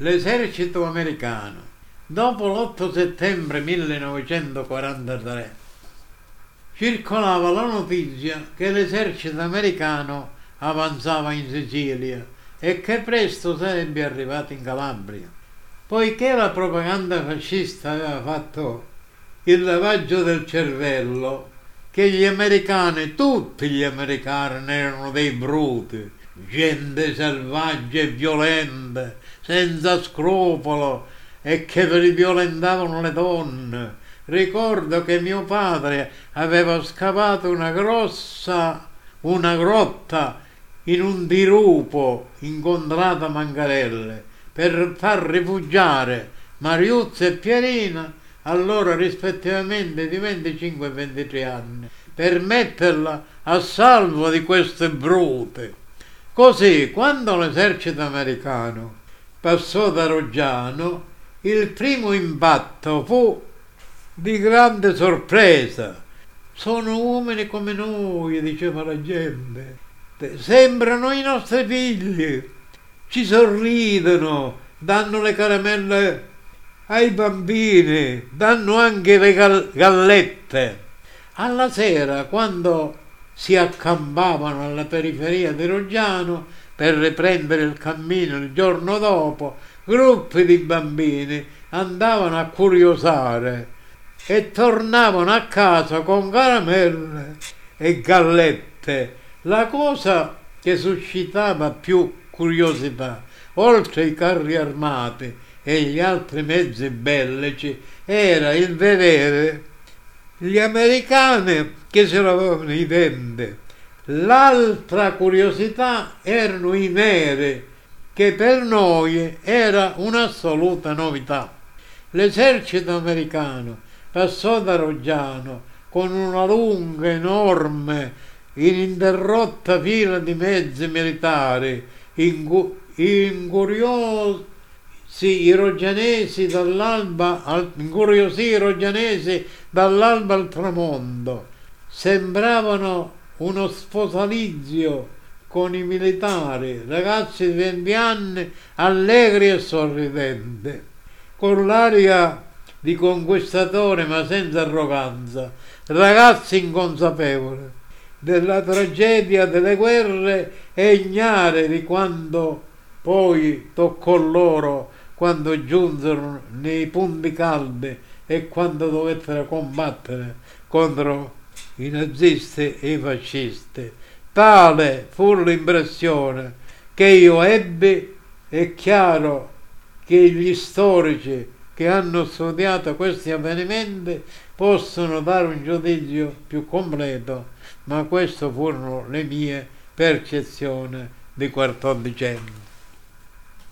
L'esercito americano, dopo l'8 settembre 1943, circolava la notizia che l'esercito americano avanzava in Sicilia e che presto sarebbe arrivato in Calabria. Poiché la propaganda fascista aveva fatto il lavaggio del cervello, che gli americani, tutti gli americani erano dei bruti, gente selvaggia e violenta, senza scrupolo e che violentavano le donne. Ricordo che mio padre aveva scavato una grossa, una grotta in un dirupo incontrata Mangarelle per far rifugiare Mariuzza e Pierina, allora rispettivamente di 25 e 23 anni, per metterla a salvo di queste brute. Così, quando l'esercito americano passò da Roggiano, il primo impatto fu di grande sorpresa. Sono uomini come noi, diceva la gente. Sembrano i nostri figli. Ci sorridono, danno le caramelle ai bambini, danno anche le gallette. Alla sera, quando si accampavano alla periferia di Roggiano, per riprendere il cammino il giorno dopo, gruppi di bambini andavano a curiosare e tornavano a casa con caramelle e gallette. La cosa che suscitava più curiosità, oltre ai carri armati e gli altri mezzi bellici, era il vedere gli americani che se l'avevano i denti L'altra curiosità erano i neri, che per noi era un'assoluta novità. L'esercito americano passò da Roggiano con una lunga, enorme, ininterrotta fila di mezzi militari, incuriosi i roggianesi dall'alba al, i roggianesi dall'alba al tramonto. Sembravano uno sposalizio con i militari, ragazzi di 20 anni, allegri e sorridenti, con l'aria di conquistatore ma senza arroganza, ragazzi inconsapevoli della tragedia delle guerre e ignare di quando poi toccò loro quando giunsero nei punti caldi e quando dovettero combattere contro i nazisti e i fascisti. Tale fu l'impressione che io ebbi, è chiaro che gli storici che hanno studiato questi avvenimenti possono dare un giudizio più completo, ma queste furono le mie percezioni di 14 anni.